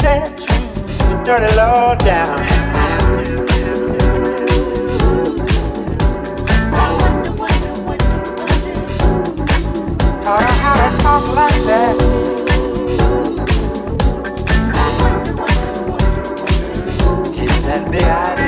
sent the dirty low down. How to talk like that. Get that big idea.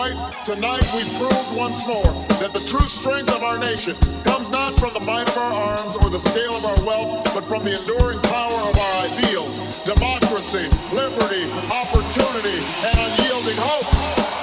Bright, tonight we've proved once more that the true strength of our nation comes not from the might of our arms or the scale of our wealth, but from the enduring power of our ideals democracy, liberty, opportunity, and unyielding hope.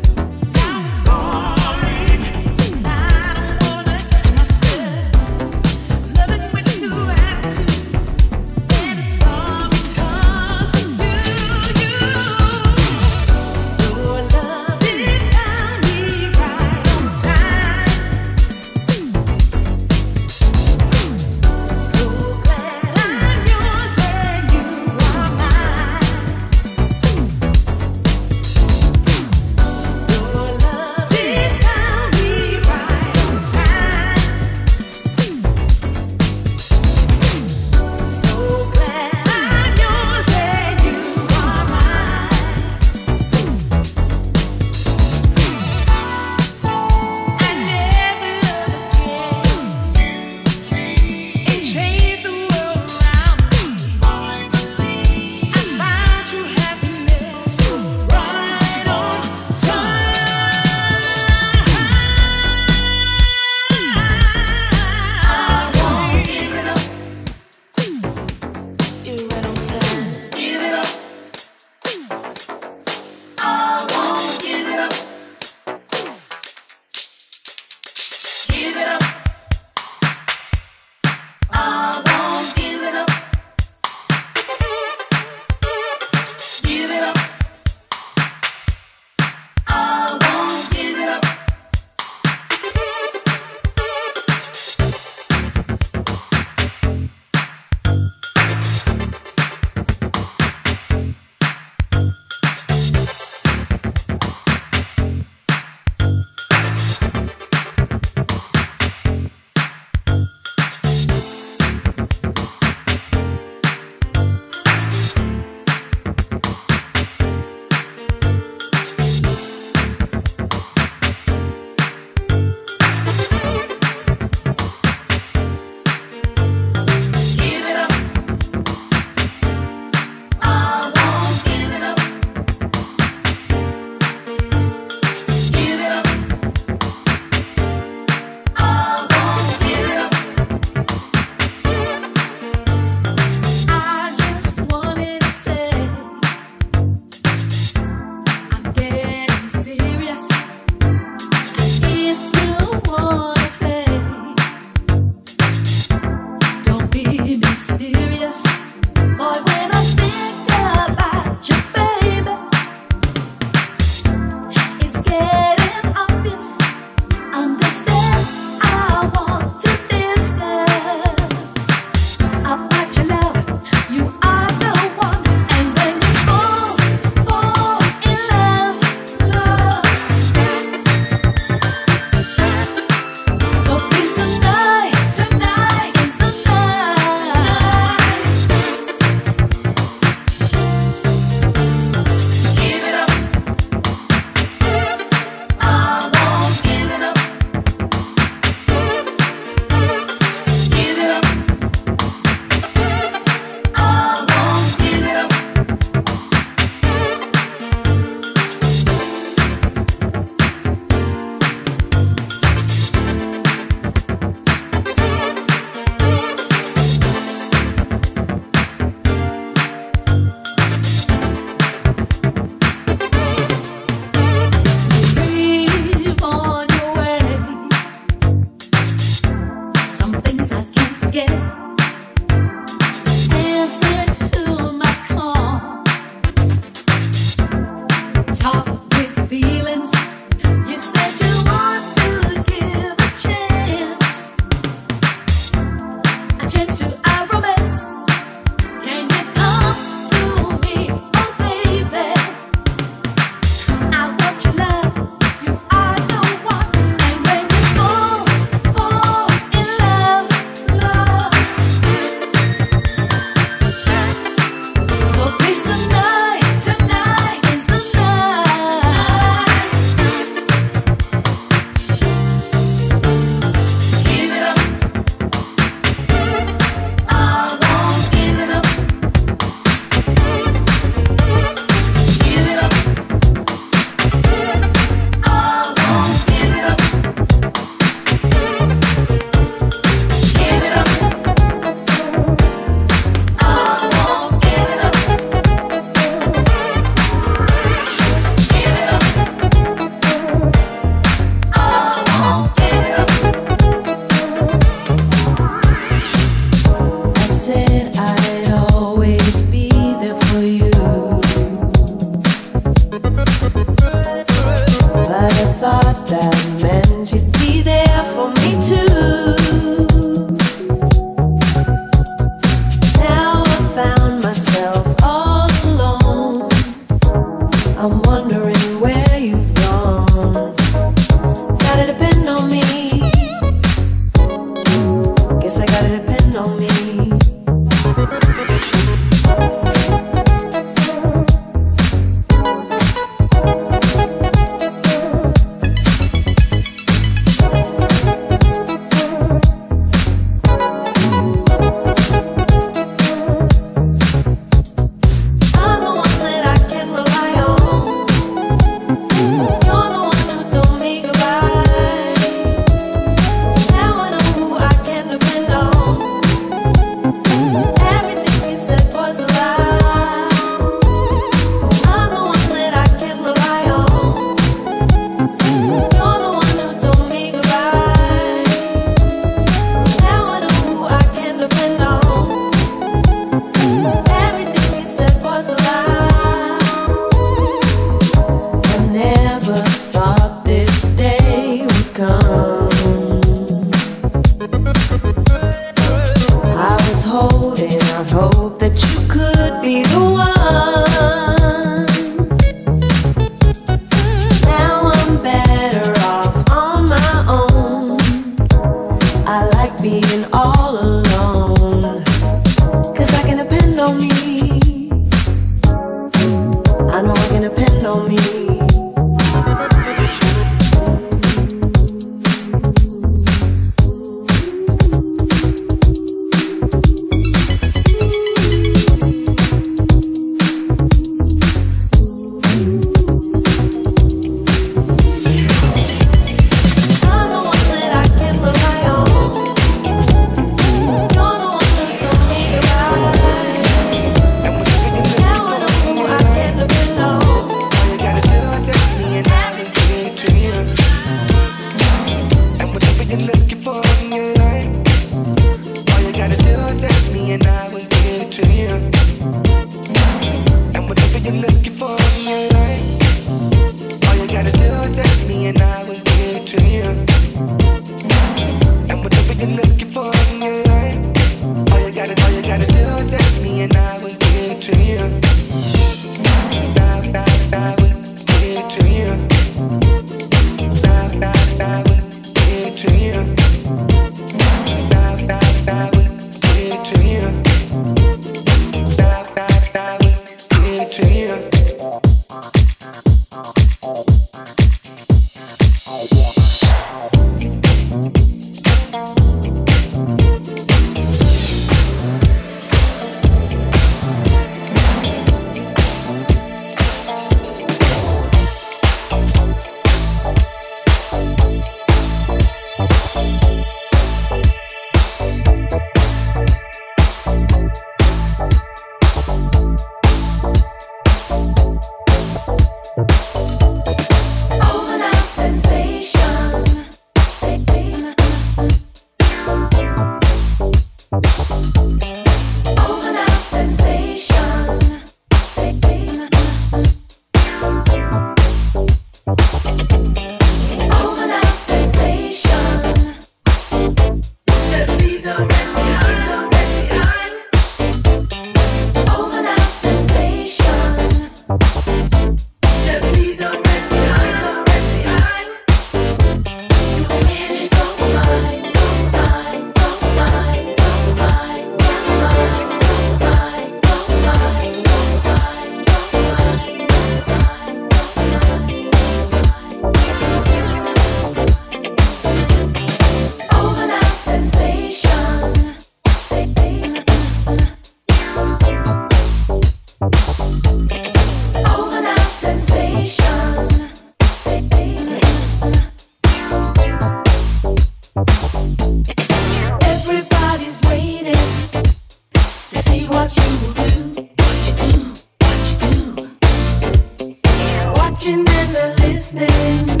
watching and they're listening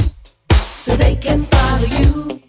so they can follow you.